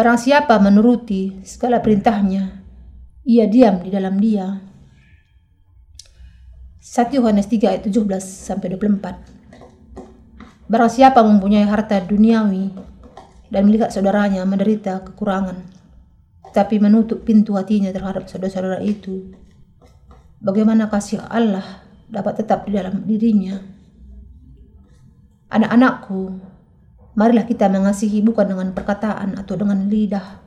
Barang siapa menuruti segala perintahnya, ia diam di dalam dia. 1 Yohanes 3 ayat 17 sampai 24. Barang siapa mempunyai harta duniawi dan melihat saudaranya menderita kekurangan, tapi menutup pintu hatinya terhadap saudara-saudara itu, bagaimana kasih Allah dapat tetap di dalam dirinya? Anak-anakku, marilah kita mengasihi bukan dengan perkataan atau dengan lidah,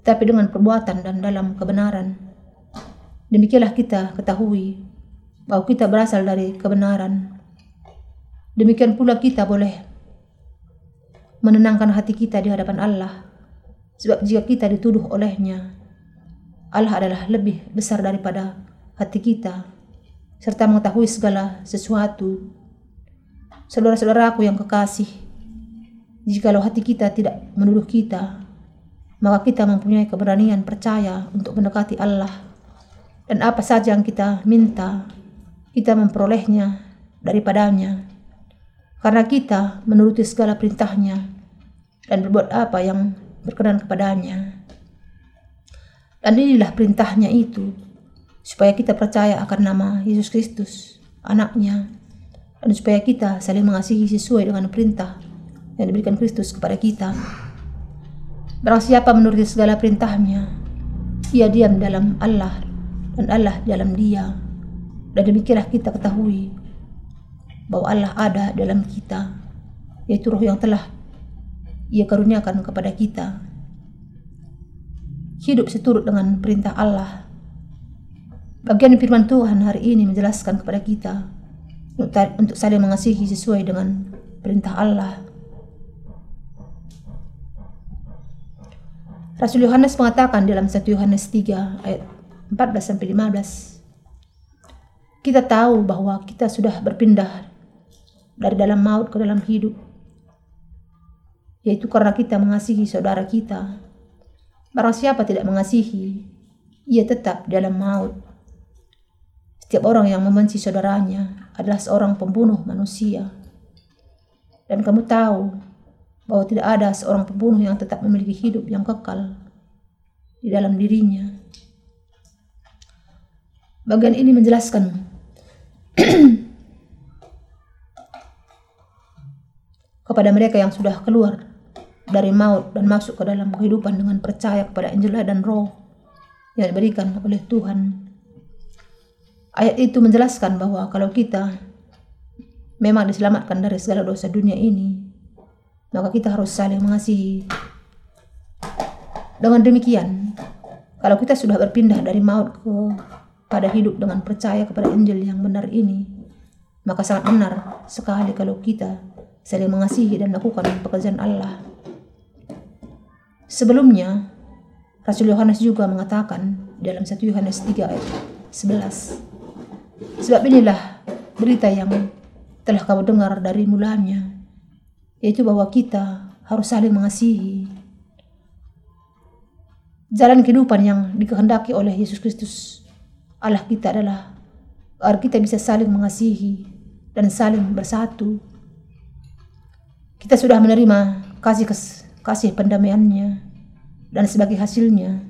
tetapi dengan perbuatan dan dalam kebenaran. Demikianlah kita ketahui bahwa kita berasal dari kebenaran. Demikian pula kita boleh menenangkan hati kita di hadapan Allah. Sebab jika kita dituduh olehnya, Allah adalah lebih besar daripada hati kita, serta mengetahui segala sesuatu. Saudara-saudaraku yang kekasih, jikalau hati kita tidak menuduh kita, maka kita mempunyai keberanian percaya untuk mendekati Allah. Dan apa saja yang kita minta, kita memperolehnya daripadanya. Karena kita menuruti segala perintahnya dan berbuat apa yang berkenan kepadanya. Dan inilah perintahnya itu, supaya kita percaya akan nama Yesus Kristus, anaknya, dan supaya kita saling mengasihi sesuai dengan perintah yang diberikan Kristus kepada kita. Barang siapa menuruti segala perintahnya, ia diam dalam Allah dan Allah dalam dia. Dan demikianlah kita ketahui bahwa Allah ada dalam kita, yaitu roh yang telah ia karuniakan kepada kita. Hidup seturut dengan perintah Allah. Bagian firman Tuhan hari ini menjelaskan kepada kita untuk saling mengasihi sesuai dengan perintah Allah. Rasul Yohanes mengatakan dalam 1 Yohanes 3 ayat 14 sampai 15 kita tahu bahwa kita sudah berpindah dari dalam maut ke dalam hidup. Yaitu karena kita mengasihi saudara kita. Barang siapa tidak mengasihi, ia tetap dalam maut. Setiap orang yang membenci saudaranya adalah seorang pembunuh manusia. Dan kamu tahu bahwa tidak ada seorang pembunuh yang tetap memiliki hidup yang kekal di dalam dirinya. Bagian ini menjelaskan kepada mereka yang sudah keluar dari maut dan masuk ke dalam kehidupan dengan percaya kepada Injil dan Roh yang diberikan oleh Tuhan. Ayat itu menjelaskan bahwa kalau kita memang diselamatkan dari segala dosa dunia ini, maka kita harus saling mengasihi. Dengan demikian, kalau kita sudah berpindah dari maut ke pada hidup dengan percaya kepada Injil yang benar ini, maka sangat benar sekali kalau kita saling mengasihi dan lakukan pekerjaan Allah. Sebelumnya, Rasul Yohanes juga mengatakan dalam 1 Yohanes 3 ayat 11. Sebab inilah berita yang telah kamu dengar dari mulanya, yaitu bahwa kita harus saling mengasihi. Jalan kehidupan yang dikehendaki oleh Yesus Kristus Allah kita adalah agar kita bisa saling mengasihi dan saling bersatu kita sudah menerima kasih kasih pendamaiannya dan sebagai hasilnya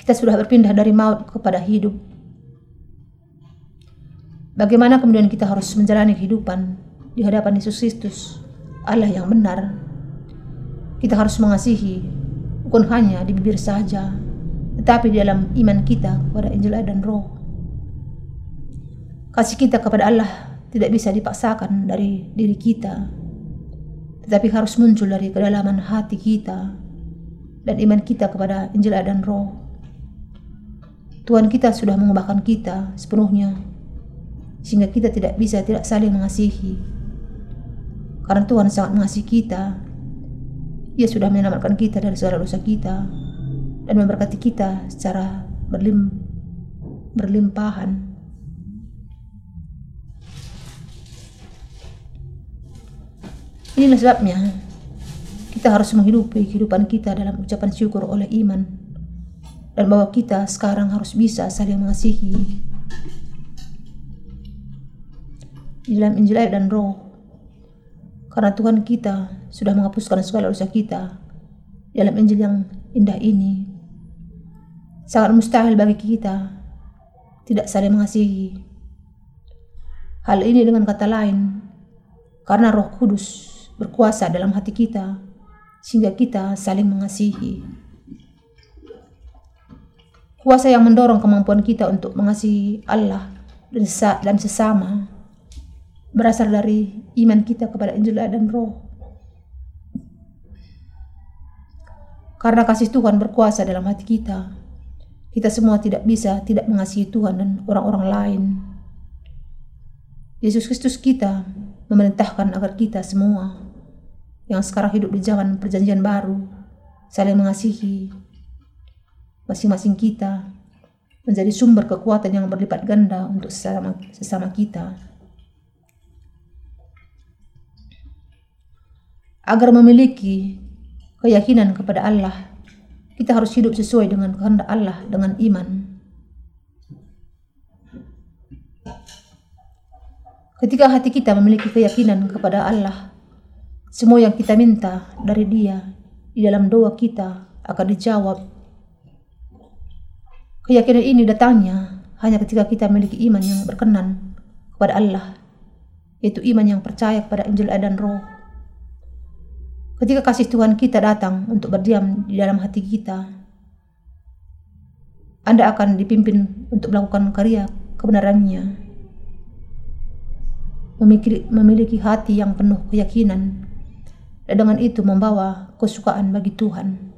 kita sudah berpindah dari maut kepada hidup. Bagaimana kemudian kita harus menjalani kehidupan di hadapan Yesus Kristus, Allah yang benar? Kita harus mengasihi bukan hanya di bibir saja, tetapi di dalam iman kita kepada Injil dan Roh. Kasih kita kepada Allah tidak bisa dipaksakan dari diri kita, tetapi harus muncul dari kedalaman hati kita dan iman kita kepada Injil dan Roh. Tuhan kita sudah mengubahkan kita sepenuhnya sehingga kita tidak bisa tidak saling mengasihi. Karena Tuhan sangat mengasihi kita. Ia sudah menyelamatkan kita dari segala dosa kita dan memberkati kita secara berlim berlimpahan. Inilah sebabnya kita harus menghidupi kehidupan kita dalam ucapan syukur oleh iman dan bahwa kita sekarang harus bisa saling mengasihi dalam Injil dan Roh karena Tuhan kita sudah menghapuskan segala dosa kita dalam Injil yang indah ini. Sangat mustahil bagi kita tidak saling mengasihi. Hal ini dengan kata lain, karena Roh Kudus berkuasa dalam hati kita, sehingga kita saling mengasihi. Kuasa yang mendorong kemampuan kita untuk mengasihi Allah dan sesama berasal dari iman kita kepada Injil dan Roh. Karena kasih Tuhan berkuasa dalam hati kita, kita semua tidak bisa tidak mengasihi Tuhan dan orang-orang lain. Yesus Kristus kita memerintahkan agar kita semua yang sekarang hidup di zaman perjanjian baru saling mengasihi masing-masing kita menjadi sumber kekuatan yang berlipat ganda untuk sesama, sesama kita. Agar memiliki keyakinan kepada Allah. Kita harus hidup sesuai dengan kehendak Allah dengan iman. Ketika hati kita memiliki keyakinan kepada Allah, semua yang kita minta dari Dia di dalam doa kita akan dijawab. Keyakinan ini datangnya hanya ketika kita memiliki iman yang berkenan kepada Allah, yaitu iman yang percaya kepada Injil dan Roh. Ketika kasih Tuhan kita datang untuk berdiam di dalam hati kita, Anda akan dipimpin untuk melakukan karya kebenarannya. Memiliki hati yang penuh keyakinan, dan dengan itu membawa kesukaan bagi Tuhan.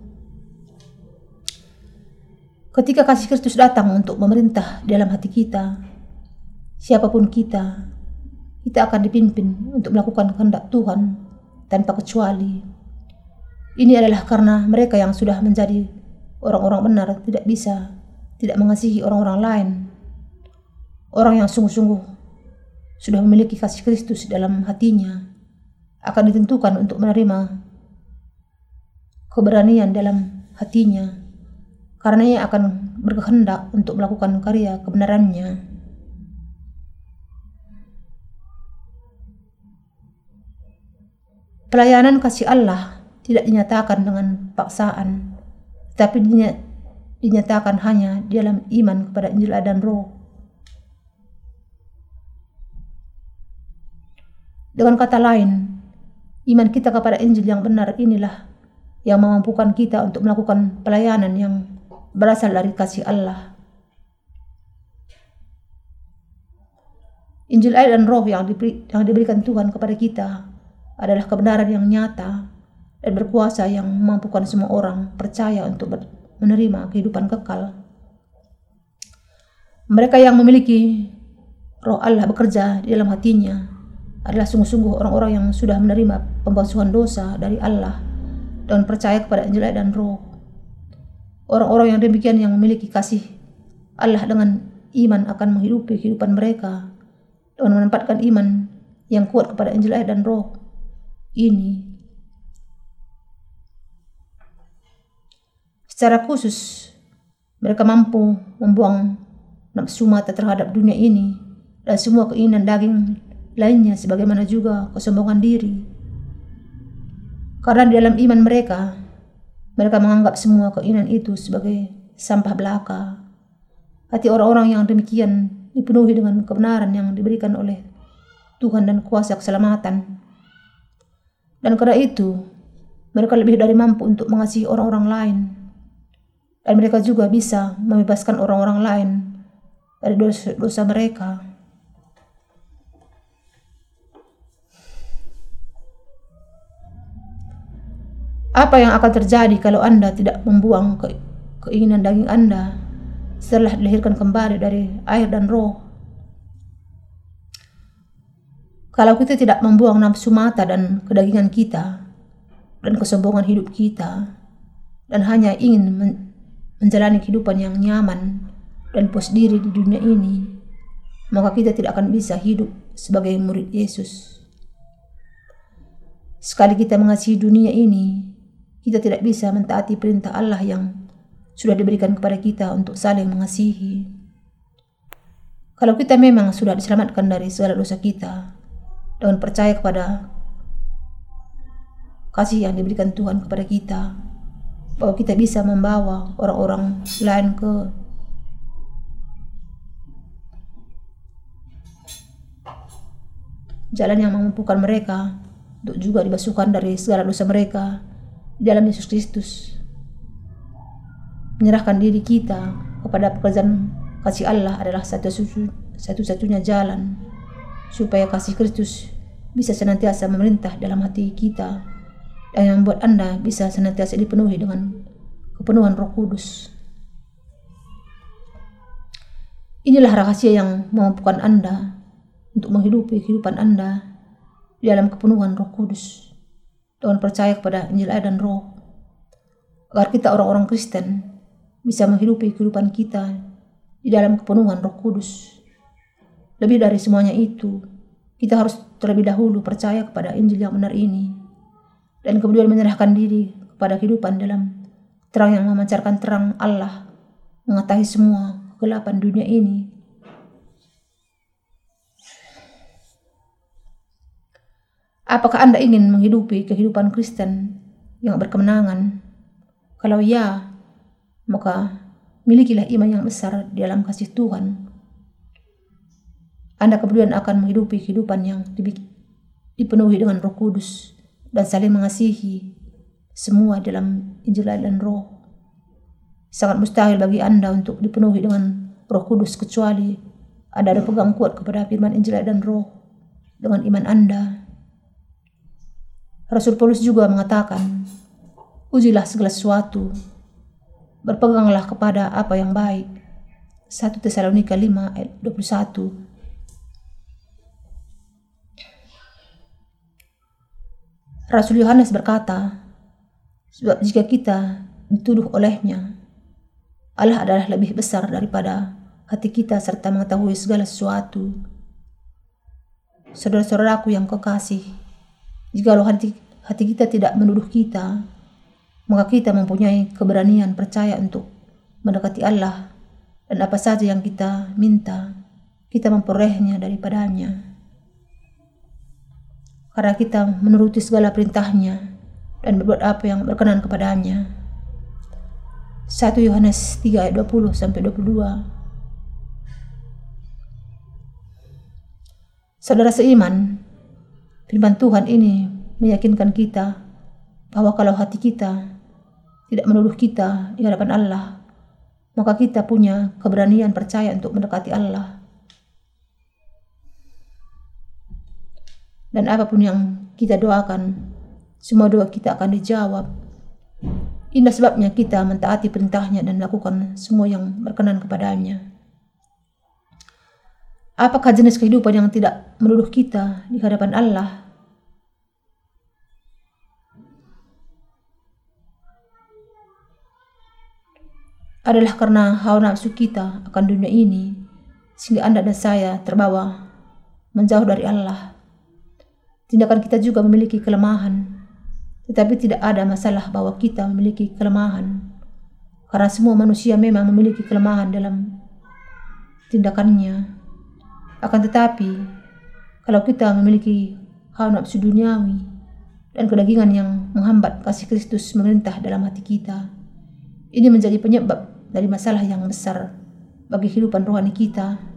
Ketika kasih Kristus datang untuk memerintah di dalam hati kita, siapa pun kita, kita akan dipimpin untuk melakukan kehendak Tuhan tanpa kecuali. Ini adalah karena mereka yang sudah menjadi orang-orang benar tidak bisa tidak mengasihi orang-orang lain. Orang yang sungguh-sungguh sudah memiliki kasih Kristus dalam hatinya akan ditentukan untuk menerima keberanian dalam hatinya karena ia akan berkehendak untuk melakukan karya kebenarannya. Pelayanan kasih Allah tidak dinyatakan dengan paksaan, tapi dinyatakan hanya dalam iman kepada Injil dan Roh. Dengan kata lain, iman kita kepada Injil yang benar inilah yang memampukan kita untuk melakukan pelayanan yang berasal dari kasih Allah. Injil air dan roh yang, diberi, yang diberikan Tuhan kepada kita adalah kebenaran yang nyata dan berkuasa yang memampukan semua orang percaya untuk menerima kehidupan kekal. Mereka yang memiliki roh Allah bekerja di dalam hatinya adalah sungguh-sungguh orang-orang yang sudah menerima pembasuhan dosa dari Allah dan percaya kepada Injil dan roh. Orang-orang yang demikian yang memiliki kasih Allah dengan iman akan menghidupi kehidupan mereka dan menempatkan iman yang kuat kepada Injil dan roh ini. Secara khusus mereka mampu membuang nafsu mata terhadap dunia ini dan semua keinginan daging lainnya sebagaimana juga kesombongan diri. Karena di dalam iman mereka mereka menganggap semua keinginan itu sebagai sampah belaka. Hati orang-orang yang demikian dipenuhi dengan kebenaran yang diberikan oleh Tuhan dan kuasa keselamatan dan karena itu, mereka lebih dari mampu untuk mengasihi orang-orang lain. Dan mereka juga bisa membebaskan orang-orang lain dari dosa, dosa mereka. Apa yang akan terjadi kalau Anda tidak membuang ke, keinginan daging Anda setelah dilahirkan kembali dari air dan roh? Kalau kita tidak membuang nafsu mata dan kedagingan kita dan kesombongan hidup kita dan hanya ingin men menjalani kehidupan yang nyaman dan puas diri di dunia ini, maka kita tidak akan bisa hidup sebagai murid Yesus. Sekali kita mengasihi dunia ini, kita tidak bisa mentaati perintah Allah yang sudah diberikan kepada kita untuk saling mengasihi. Kalau kita memang sudah diselamatkan dari segala dosa kita, dengan percaya kepada kasih yang diberikan Tuhan kepada kita, bahwa kita bisa membawa orang-orang lain ke jalan yang memampukan mereka untuk juga dibasuhkan dari segala dosa mereka di dalam Yesus Kristus. Menyerahkan diri kita kepada pekerjaan kasih Allah adalah satu-satunya jalan supaya kasih Kristus bisa senantiasa memerintah dalam hati kita dan yang membuat Anda bisa senantiasa dipenuhi dengan kepenuhan Roh Kudus. Inilah rahasia yang memampukan Anda untuk menghidupi kehidupan Anda di dalam kepenuhan Roh Kudus dengan percaya kepada Injil air dan Roh agar kita orang-orang Kristen bisa menghidupi kehidupan kita di dalam kepenuhan Roh Kudus. Lebih dari semuanya itu, kita harus terlebih dahulu percaya kepada Injil yang benar ini, dan kemudian menyerahkan diri kepada kehidupan dalam terang yang memancarkan terang Allah, mengetahui semua kegelapan dunia ini. Apakah Anda ingin menghidupi kehidupan Kristen yang berkemenangan? Kalau ya, maka milikilah iman yang besar di dalam kasih Tuhan anda kemudian akan menghidupi kehidupan yang dipenuhi dengan roh kudus dan saling mengasihi semua dalam Injil dan roh. Sangat mustahil bagi Anda untuk dipenuhi dengan roh kudus kecuali Anda ada pegang kuat kepada firman Injil dan roh dengan iman Anda. Rasul Paulus juga mengatakan, ujilah segala sesuatu, berpeganglah kepada apa yang baik. 1 Tesalonika 5 ayat 21 Rasul Yohanes berkata, sebab jika kita dituduh olehnya, Allah adalah lebih besar daripada hati kita serta mengetahui segala sesuatu. Saudara-saudaraku yang kekasih, jika hati, hati kita tidak menuduh kita, maka kita mempunyai keberanian percaya untuk mendekati Allah dan apa saja yang kita minta, kita memperolehnya daripadanya karena kita menuruti segala perintahnya dan berbuat apa yang berkenan kepadanya. 1 Yohanes 3 ayat 20 sampai 22. Saudara seiman, firman Tuhan ini meyakinkan kita bahwa kalau hati kita tidak menuduh kita di hadapan Allah, maka kita punya keberanian percaya untuk mendekati Allah Dan apa pun yang kita doakan, semua doa kita akan dijawab. Inilah sebabnya kita mentaati perintahnya dan melakukan semua yang berkenan kepadanya. Apakah jenis kehidupan yang tidak menuduh kita di hadapan Allah? Adalah karena hawa nafsu kita akan dunia ini, sehingga Anda dan saya terbawa menjauh dari Allah. Tindakan kita juga memiliki kelemahan, tetapi tidak ada masalah bahwa kita memiliki kelemahan. Karena semua manusia memang memiliki kelemahan dalam tindakannya. Akan tetapi, kalau kita memiliki hawa nafsu duniawi dan kedagingan yang menghambat kasih Kristus memerintah dalam hati kita, ini menjadi penyebab dari masalah yang besar bagi kehidupan rohani kita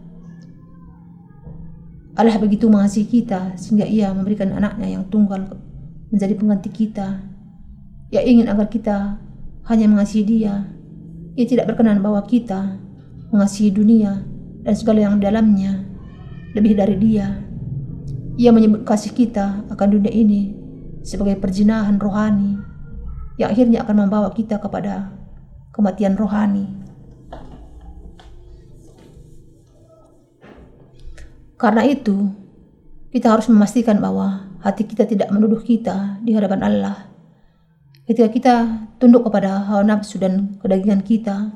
Allah begitu mengasihi kita sehingga ia memberikan anaknya yang tunggal menjadi pengganti kita. Ia ingin agar kita hanya mengasihi dia. Ia tidak berkenan bahwa kita mengasihi dunia dan segala yang dalamnya lebih dari dia. Ia menyebut kasih kita akan dunia ini sebagai perjinahan rohani yang akhirnya akan membawa kita kepada kematian rohani. Karena itu, kita harus memastikan bahwa hati kita tidak menuduh kita di hadapan Allah. Ketika kita tunduk kepada hawa nafsu dan kedagingan kita,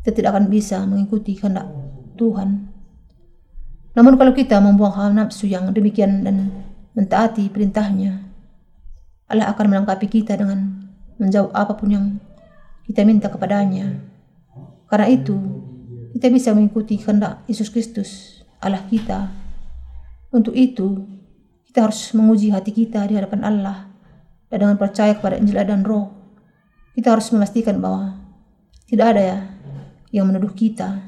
kita tidak akan bisa mengikuti kehendak Tuhan. Namun kalau kita membuang hawa nafsu yang demikian dan mentaati perintahnya, Allah akan melengkapi kita dengan menjawab apa pun yang kita minta kepadanya. Karena itu, kita bisa mengikuti kehendak Yesus Kristus Allah kita. Untuk itu, kita harus menguji hati kita di hadapan Allah dan dengan percaya kepada Injil dan Roh, kita harus memastikan bahwa tidak ada ya yang menuduh kita.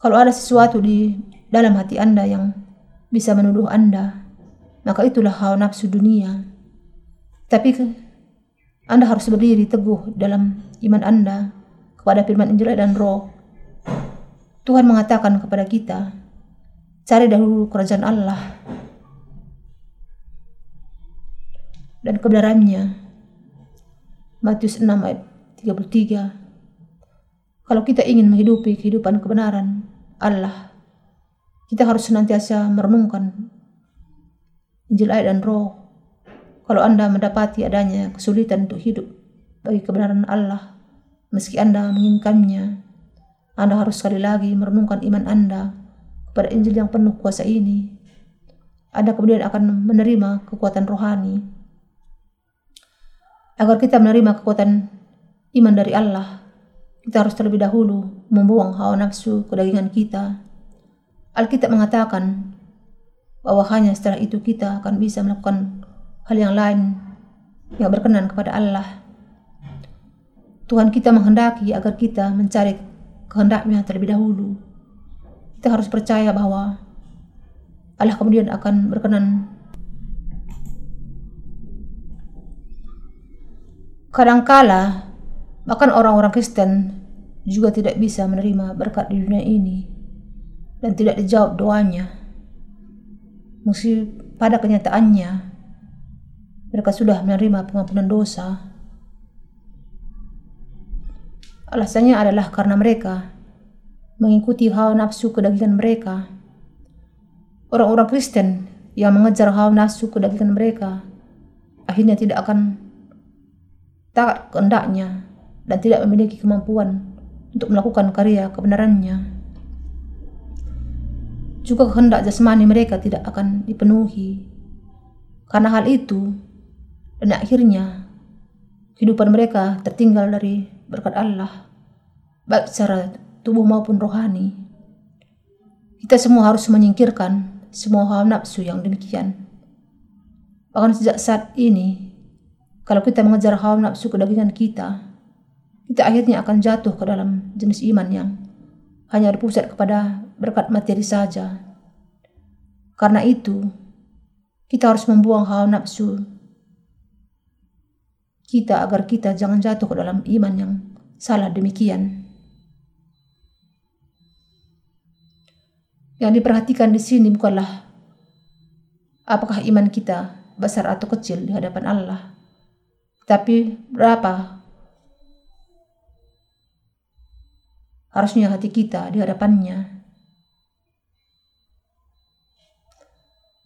Kalau ada sesuatu di dalam hati Anda yang bisa menuduh Anda, maka itulah hawa nafsu dunia. Tapi Anda harus berdiri teguh dalam iman Anda kepada firman Injil dan Roh. Tuhan mengatakan kepada kita, cari dahulu kerajaan Allah dan kebenarannya. Matius 6 ayat 33. Kalau kita ingin menghidupi kehidupan kebenaran Allah, kita harus senantiasa merenungkan Injil ayat dan roh. Kalau Anda mendapati adanya kesulitan untuk hidup bagi kebenaran Allah, meski Anda menginginkannya, anda harus sekali lagi merenungkan iman Anda kepada Injil yang penuh kuasa ini. Anda kemudian akan menerima kekuatan rohani. Agar kita menerima kekuatan iman dari Allah, kita harus terlebih dahulu membuang hawa nafsu kedagingan kita. Alkitab mengatakan bahwa hanya setelah itu kita akan bisa melakukan hal yang lain yang berkenan kepada Allah. Tuhan kita menghendaki agar kita mencari kehendaknya terlebih dahulu. Kita harus percaya bahwa Allah kemudian akan berkenan. Kadangkala, bahkan orang-orang Kristen juga tidak bisa menerima berkat di dunia ini dan tidak dijawab doanya. Meski pada kenyataannya mereka sudah menerima pengampunan dosa Alasannya adalah karena mereka mengikuti hawa nafsu kedagingan mereka. Orang-orang Kristen yang mengejar hawa nafsu kedagingan mereka akhirnya tidak akan taat kehendaknya dan tidak memiliki kemampuan untuk melakukan karya kebenarannya. Juga kehendak jasmani mereka tidak akan dipenuhi. Karena hal itu, dan akhirnya kehidupan mereka tertinggal dari berkat Allah, baik secara tubuh maupun rohani. Kita semua harus menyingkirkan semua hawa nafsu yang demikian. Bahkan sejak saat ini, kalau kita mengejar hawa nafsu kedagingan kita, kita akhirnya akan jatuh ke dalam jenis iman yang hanya berpusat kepada berkat materi saja. Karena itu, kita harus membuang hawa nafsu kita agar kita jangan jatuh ke dalam iman yang salah demikian. Yang diperhatikan di sini bukanlah apakah iman kita besar atau kecil di hadapan Allah, tapi berapa harusnya hati kita di hadapannya.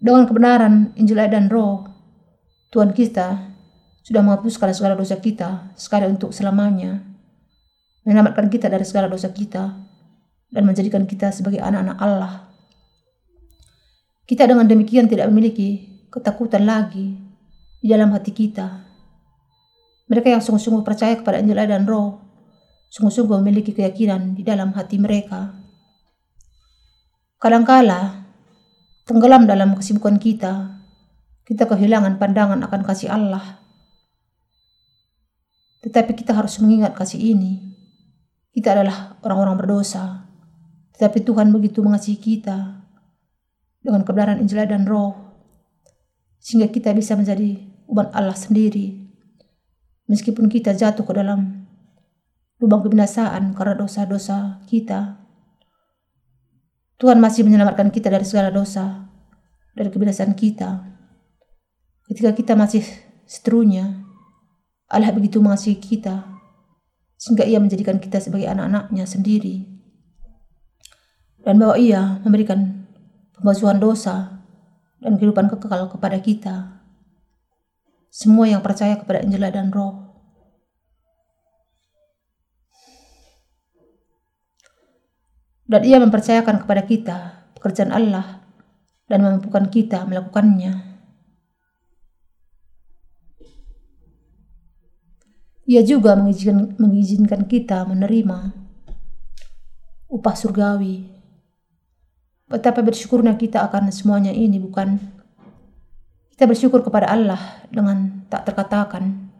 Dengan kebenaran Injil dan Roh, Tuhan kita sudah menghapuskan segala dosa kita sekali untuk selamanya, menyelamatkan kita dari segala dosa kita, dan menjadikan kita sebagai anak-anak Allah. Kita dengan demikian tidak memiliki ketakutan lagi di dalam hati kita. Mereka yang sungguh-sungguh percaya kepada Injil dan Roh, sungguh-sungguh memiliki keyakinan di dalam hati mereka. Kadangkala, tenggelam dalam kesibukan kita, kita kehilangan pandangan akan kasih Allah tetapi kita harus mengingat kasih ini. Kita adalah orang-orang berdosa. Tetapi Tuhan begitu mengasihi kita dengan kebenaran Injil dan Roh sehingga kita bisa menjadi umat Allah sendiri. Meskipun kita jatuh ke dalam lubang kebinasaan karena dosa-dosa kita, Tuhan masih menyelamatkan kita dari segala dosa, dari kebinasaan kita. Ketika kita masih seterunya, Allah begitu mengasihi kita, sehingga ia menjadikan kita sebagai anak-anaknya sendiri. Dan bahwa ia memberikan pembasuhan dosa dan kehidupan kekal kepada kita. Semua yang percaya kepada Injil dan Roh. Dan ia mempercayakan kepada kita pekerjaan Allah dan memampukan kita melakukannya. Ia juga mengizinkan, mengizinkan kita menerima upah surgawi. Betapa bersyukurnya kita akan semuanya ini, bukan? Kita bersyukur kepada Allah dengan tak terkatakan.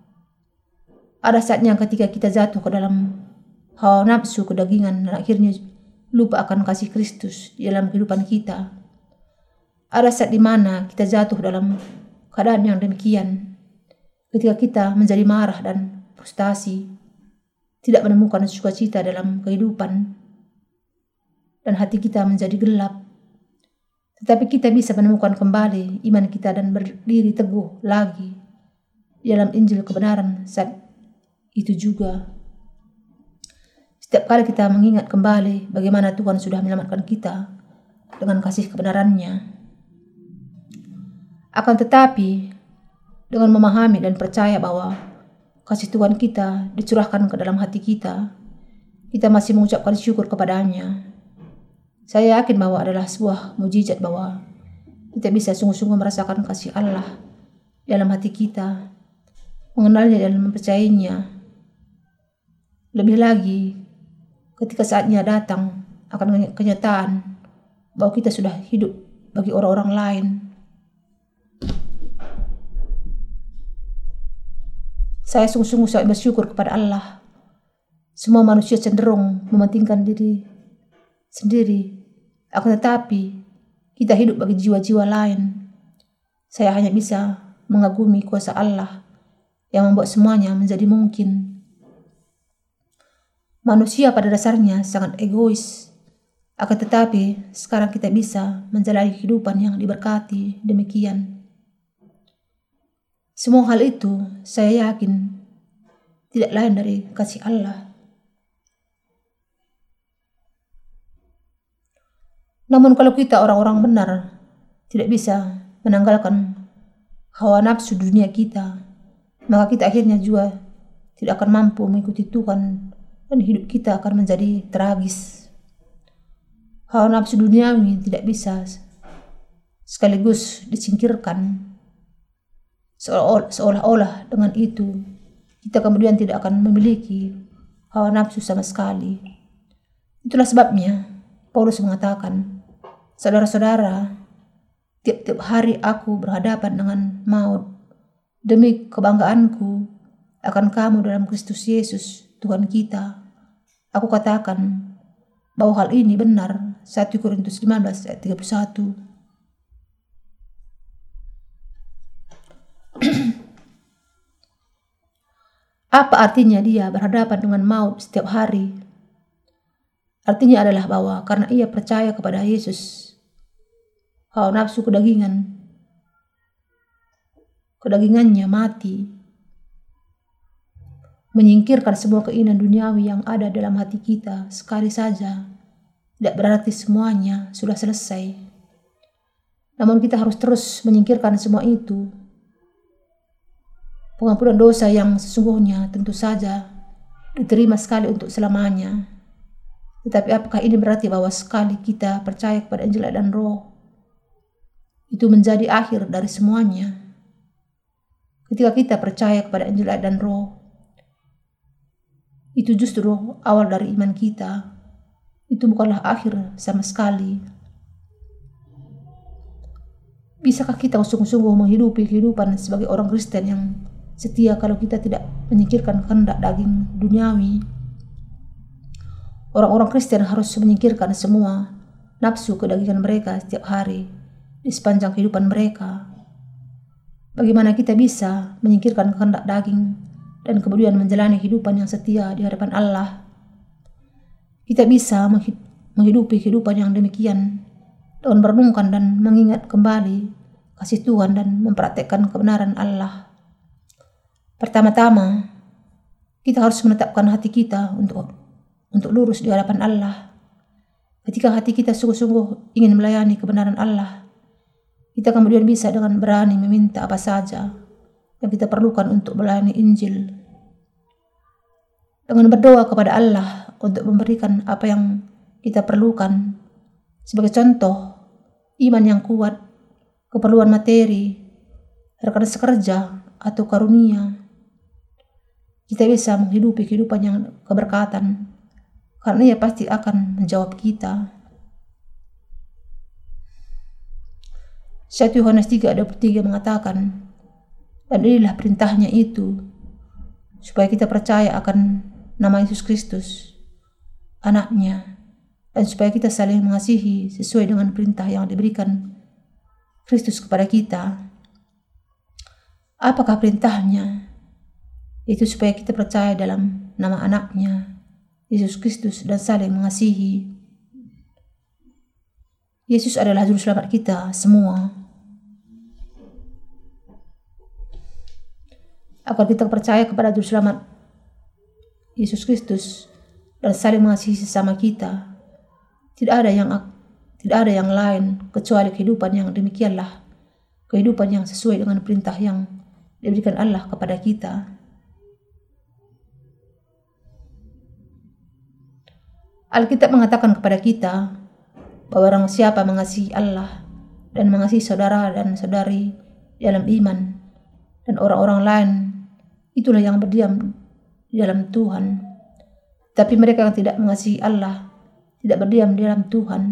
Ada saatnya ketika kita jatuh ke dalam hawa nafsu kedagingan dan akhirnya lupa akan kasih Kristus di dalam kehidupan kita. Ada saat di mana kita jatuh dalam keadaan yang demikian. Ketika kita menjadi marah dan frustasi, tidak menemukan sukacita dalam kehidupan, dan hati kita menjadi gelap. Tetapi kita bisa menemukan kembali iman kita dan berdiri teguh lagi dalam Injil kebenaran saat itu juga. Setiap kali kita mengingat kembali bagaimana Tuhan sudah menyelamatkan kita dengan kasih kebenarannya. Akan tetapi, dengan memahami dan percaya bahwa kasih Tuhan kita dicurahkan ke dalam hati kita, kita masih mengucapkan syukur kepadanya. Saya yakin bahwa adalah sebuah mujizat bahwa kita bisa sungguh-sungguh merasakan kasih Allah dalam hati kita, mengenalnya dan mempercayainya lebih lagi, ketika saatnya datang akan kenyataan bahwa kita sudah hidup bagi orang-orang lain. Saya sungguh-sungguh sangat bersyukur kepada Allah. Semua manusia cenderung mementingkan diri sendiri. Akan tetapi, kita hidup bagi jiwa-jiwa lain. Saya hanya bisa mengagumi kuasa Allah yang membuat semuanya menjadi mungkin. Manusia pada dasarnya sangat egois. Akan tetapi, sekarang kita bisa menjalani kehidupan yang diberkati demikian. Semua hal itu saya yakin tidak lain dari kasih Allah. Namun kalau kita orang-orang benar tidak bisa menanggalkan hawa nafsu dunia kita, maka kita akhirnya juga tidak akan mampu mengikuti Tuhan dan hidup kita akan menjadi tragis. Hawa nafsu duniawi tidak bisa sekaligus disingkirkan. Seolah-olah dengan itu kita kemudian tidak akan memiliki hawa nafsu sama sekali. Itulah sebabnya Paulus mengatakan, Saudara-saudara, tiap-tiap hari aku berhadapan dengan maut demi kebanggaanku akan kamu dalam Kristus Yesus Tuhan kita. Aku katakan bahwa hal ini benar 1 Korintus 15 ayat 31. Apa artinya dia berhadapan dengan maut setiap hari? Artinya adalah bahwa karena ia percaya kepada Yesus, hawa nafsu kedagingan, kedagingannya mati menyingkirkan semua keinginan duniawi yang ada dalam hati kita sekali saja tidak berarti semuanya sudah selesai. Namun kita harus terus menyingkirkan semua itu. Pengampunan dosa yang sesungguhnya tentu saja diterima sekali untuk selamanya. Tetapi apakah ini berarti bahwa sekali kita percaya kepada Injil dan Roh, itu menjadi akhir dari semuanya? Ketika kita percaya kepada Injil dan Roh, itu justru awal dari iman kita. Itu bukanlah akhir sama sekali. Bisakah kita sungguh-sungguh menghidupi kehidupan sebagai orang Kristen yang setia kalau kita tidak menyingkirkan kehendak daging duniawi? Orang-orang Kristen harus menyingkirkan semua nafsu kedagingan mereka setiap hari di sepanjang kehidupan mereka. Bagaimana kita bisa menyingkirkan kehendak daging dan kemudian menjalani kehidupan yang setia di hadapan Allah. Kita bisa menghidupi kehidupan yang demikian dengan merenungkan dan mengingat kembali kasih Tuhan dan mempraktekkan kebenaran Allah. Pertama-tama, kita harus menetapkan hati kita untuk untuk lurus di hadapan Allah. Ketika hati kita sungguh-sungguh ingin melayani kebenaran Allah, kita kemudian bisa dengan berani meminta apa saja yang kita perlukan untuk melayani Injil. Dengan berdoa kepada Allah untuk memberikan apa yang kita perlukan. Sebagai contoh, iman yang kuat, keperluan materi, rekan sekerja, atau karunia. Kita bisa menghidupi kehidupan yang keberkatan, karena ia pasti akan menjawab kita. 1 Yohanes 3 23 mengatakan, dan inilah perintahnya itu, supaya kita percaya akan nama Yesus Kristus, anaknya, dan supaya kita saling mengasihi sesuai dengan perintah yang diberikan Kristus kepada kita. Apakah perintahnya? Itu supaya kita percaya dalam nama anaknya, Yesus Kristus, dan saling mengasihi. Yesus adalah juru selamat kita semua. Agar kita percaya kepada juru selamat Yesus Kristus dan saling mengasihi sesama kita. Tidak ada yang tidak ada yang lain kecuali kehidupan yang demikianlah. Kehidupan yang sesuai dengan perintah yang diberikan Allah kepada kita. Alkitab mengatakan kepada kita bahwa orang siapa mengasihi Allah dan mengasihi saudara dan saudari dalam iman dan orang-orang lain itulah yang berdiam di dalam Tuhan. Tapi mereka yang tidak mengasihi Allah tidak berdiam di dalam Tuhan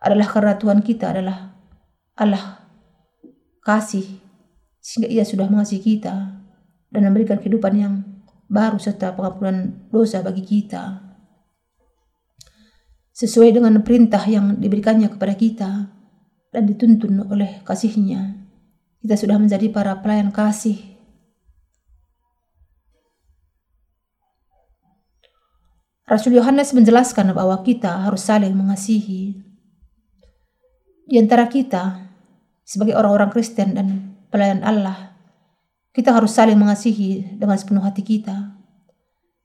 adalah karena Tuhan kita adalah Allah kasih sehingga ia sudah mengasihi kita dan memberikan kehidupan yang baru serta pengampunan dosa bagi kita sesuai dengan perintah yang diberikannya kepada kita dan dituntun oleh kasihnya. Kita sudah menjadi para pelayan kasih. Rasul Yohanes menjelaskan bahwa kita harus saling mengasihi. Di antara kita, sebagai orang-orang Kristen dan pelayan Allah, kita harus saling mengasihi dengan sepenuh hati kita.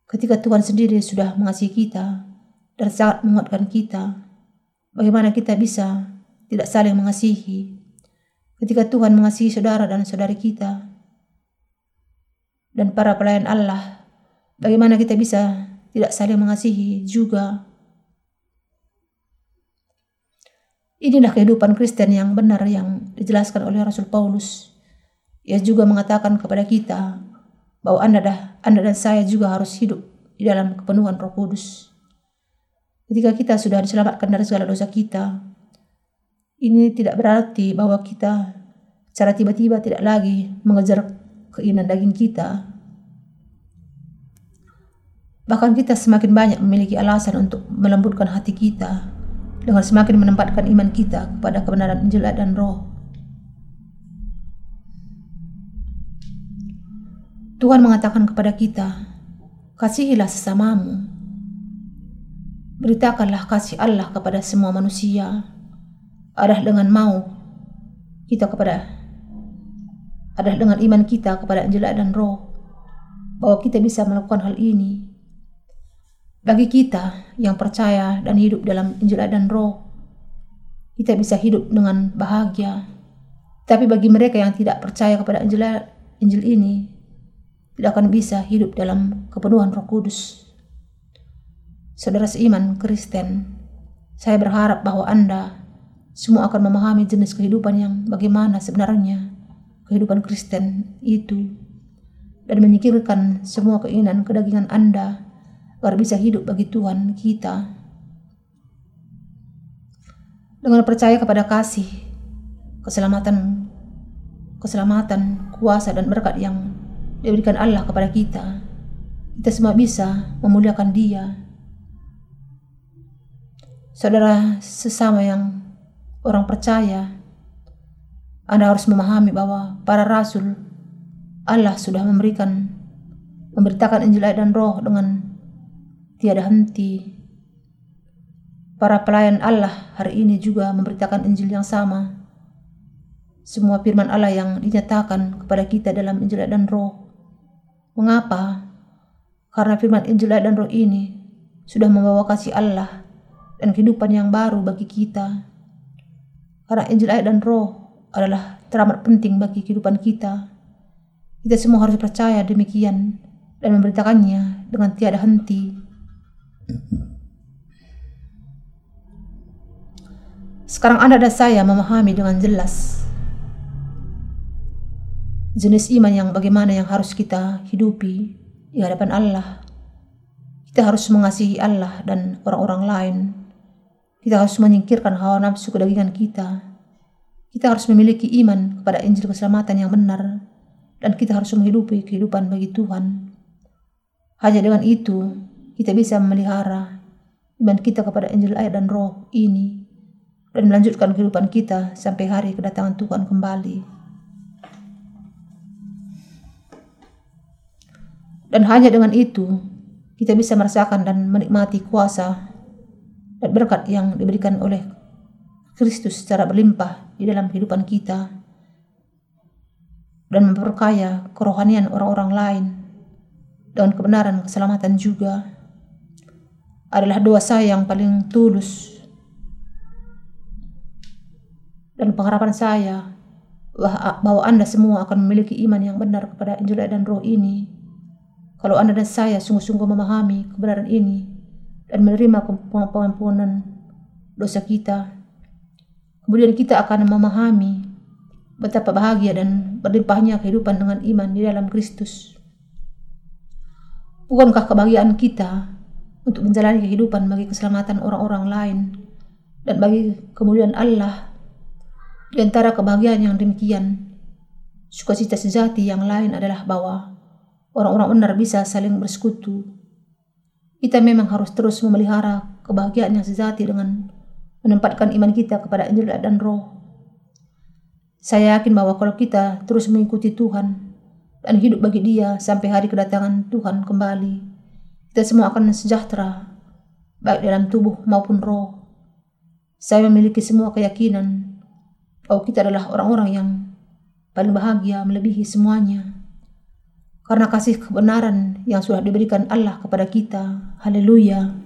Ketika Tuhan sendiri sudah mengasihi kita, dan sangat menguatkan kita. Bagaimana kita bisa tidak saling mengasihi ketika Tuhan mengasihi saudara dan saudari kita dan para pelayan Allah. Bagaimana kita bisa tidak saling mengasihi juga. Inilah kehidupan Kristen yang benar yang dijelaskan oleh Rasul Paulus. Ia juga mengatakan kepada kita bahwa Anda, dah, Anda dan saya juga harus hidup di dalam kepenuhan Roh Kudus. Ketika kita sudah diselamatkan dari segala dosa kita, ini tidak berarti bahwa kita secara tiba-tiba tidak lagi mengejar keinginan daging kita. Bahkan kita semakin banyak memiliki alasan untuk melembutkan hati kita dengan semakin menempatkan iman kita kepada kebenaran Injil dan Roh. Tuhan mengatakan kepada kita, kasihilah sesamamu Beritakanlah kasih Allah kepada semua manusia. Adalah dengan mau kita kepada adalah dengan iman kita kepada Injil dan Roh bahwa kita bisa melakukan hal ini. Bagi kita yang percaya dan hidup dalam Injil dan Roh, kita bisa hidup dengan bahagia. Tapi bagi mereka yang tidak percaya kepada Injil, Injil ini, tidak akan bisa hidup dalam kepenuhan Roh Kudus. Saudara seiman Kristen, saya berharap bahwa Anda semua akan memahami jenis kehidupan yang bagaimana sebenarnya kehidupan Kristen itu dan menyingkirkan semua keinginan kedagingan Anda agar bisa hidup bagi Tuhan kita. Dengan percaya kepada kasih, keselamatan, keselamatan, kuasa dan berkat yang diberikan Allah kepada kita, kita semua bisa memuliakan Dia Saudara sesama yang orang percaya, Anda harus memahami bahwa para rasul Allah sudah memberikan memberitakan Injil dan Roh dengan tiada henti. Para pelayan Allah hari ini juga memberitakan Injil yang sama. Semua firman Allah yang dinyatakan kepada kita dalam Injil dan Roh. Mengapa? Karena firman Injil dan Roh ini sudah membawa kasih Allah dan kehidupan yang baru bagi kita. Karena Injil ayat dan roh adalah teramat penting bagi kehidupan kita. Kita semua harus percaya demikian dan memberitakannya dengan tiada henti. Sekarang Anda dan saya memahami dengan jelas jenis iman yang bagaimana yang harus kita hidupi di hadapan Allah. Kita harus mengasihi Allah dan orang-orang lain kita harus menyingkirkan hawa nafsu kedagingan kita. Kita harus memiliki iman kepada Injil keselamatan yang benar dan kita harus menghidupi kehidupan bagi Tuhan. Hanya dengan itu, kita bisa memelihara iman kita kepada Injil air dan roh ini dan melanjutkan kehidupan kita sampai hari kedatangan Tuhan kembali. Dan hanya dengan itu, kita bisa merasakan dan menikmati kuasa dan berkat yang diberikan oleh Kristus secara berlimpah di dalam kehidupan kita dan memperkaya kerohanian orang-orang lain dengan kebenaran keselamatan juga adalah doa saya yang paling tulus dan pengharapan saya bahwa Anda semua akan memiliki iman yang benar kepada Injil dan Roh ini. Kalau Anda dan saya sungguh-sungguh memahami kebenaran ini dan menerima pengampunan dosa kita, kemudian kita akan memahami betapa bahagia dan berlimpahnya kehidupan dengan iman di dalam Kristus. Bukankah kebahagiaan kita untuk menjalani kehidupan bagi keselamatan orang-orang lain dan bagi kemuliaan Allah. Di antara kebahagiaan yang demikian, sukacita sejati yang lain adalah bahwa orang-orang benar bisa saling bersekutu. Kita memang harus terus memelihara kebahagiaan yang sejati dengan menempatkan iman kita kepada Injil dan Roh. Saya yakin bahwa kalau kita terus mengikuti Tuhan dan hidup bagi Dia sampai hari kedatangan Tuhan kembali, kita semua akan sejahtera, baik dalam tubuh maupun roh. Saya memiliki semua keyakinan bahwa kita adalah orang-orang yang paling bahagia melebihi semuanya. Karena kasih kebenaran yang sudah diberikan Allah kepada kita. Haleluya.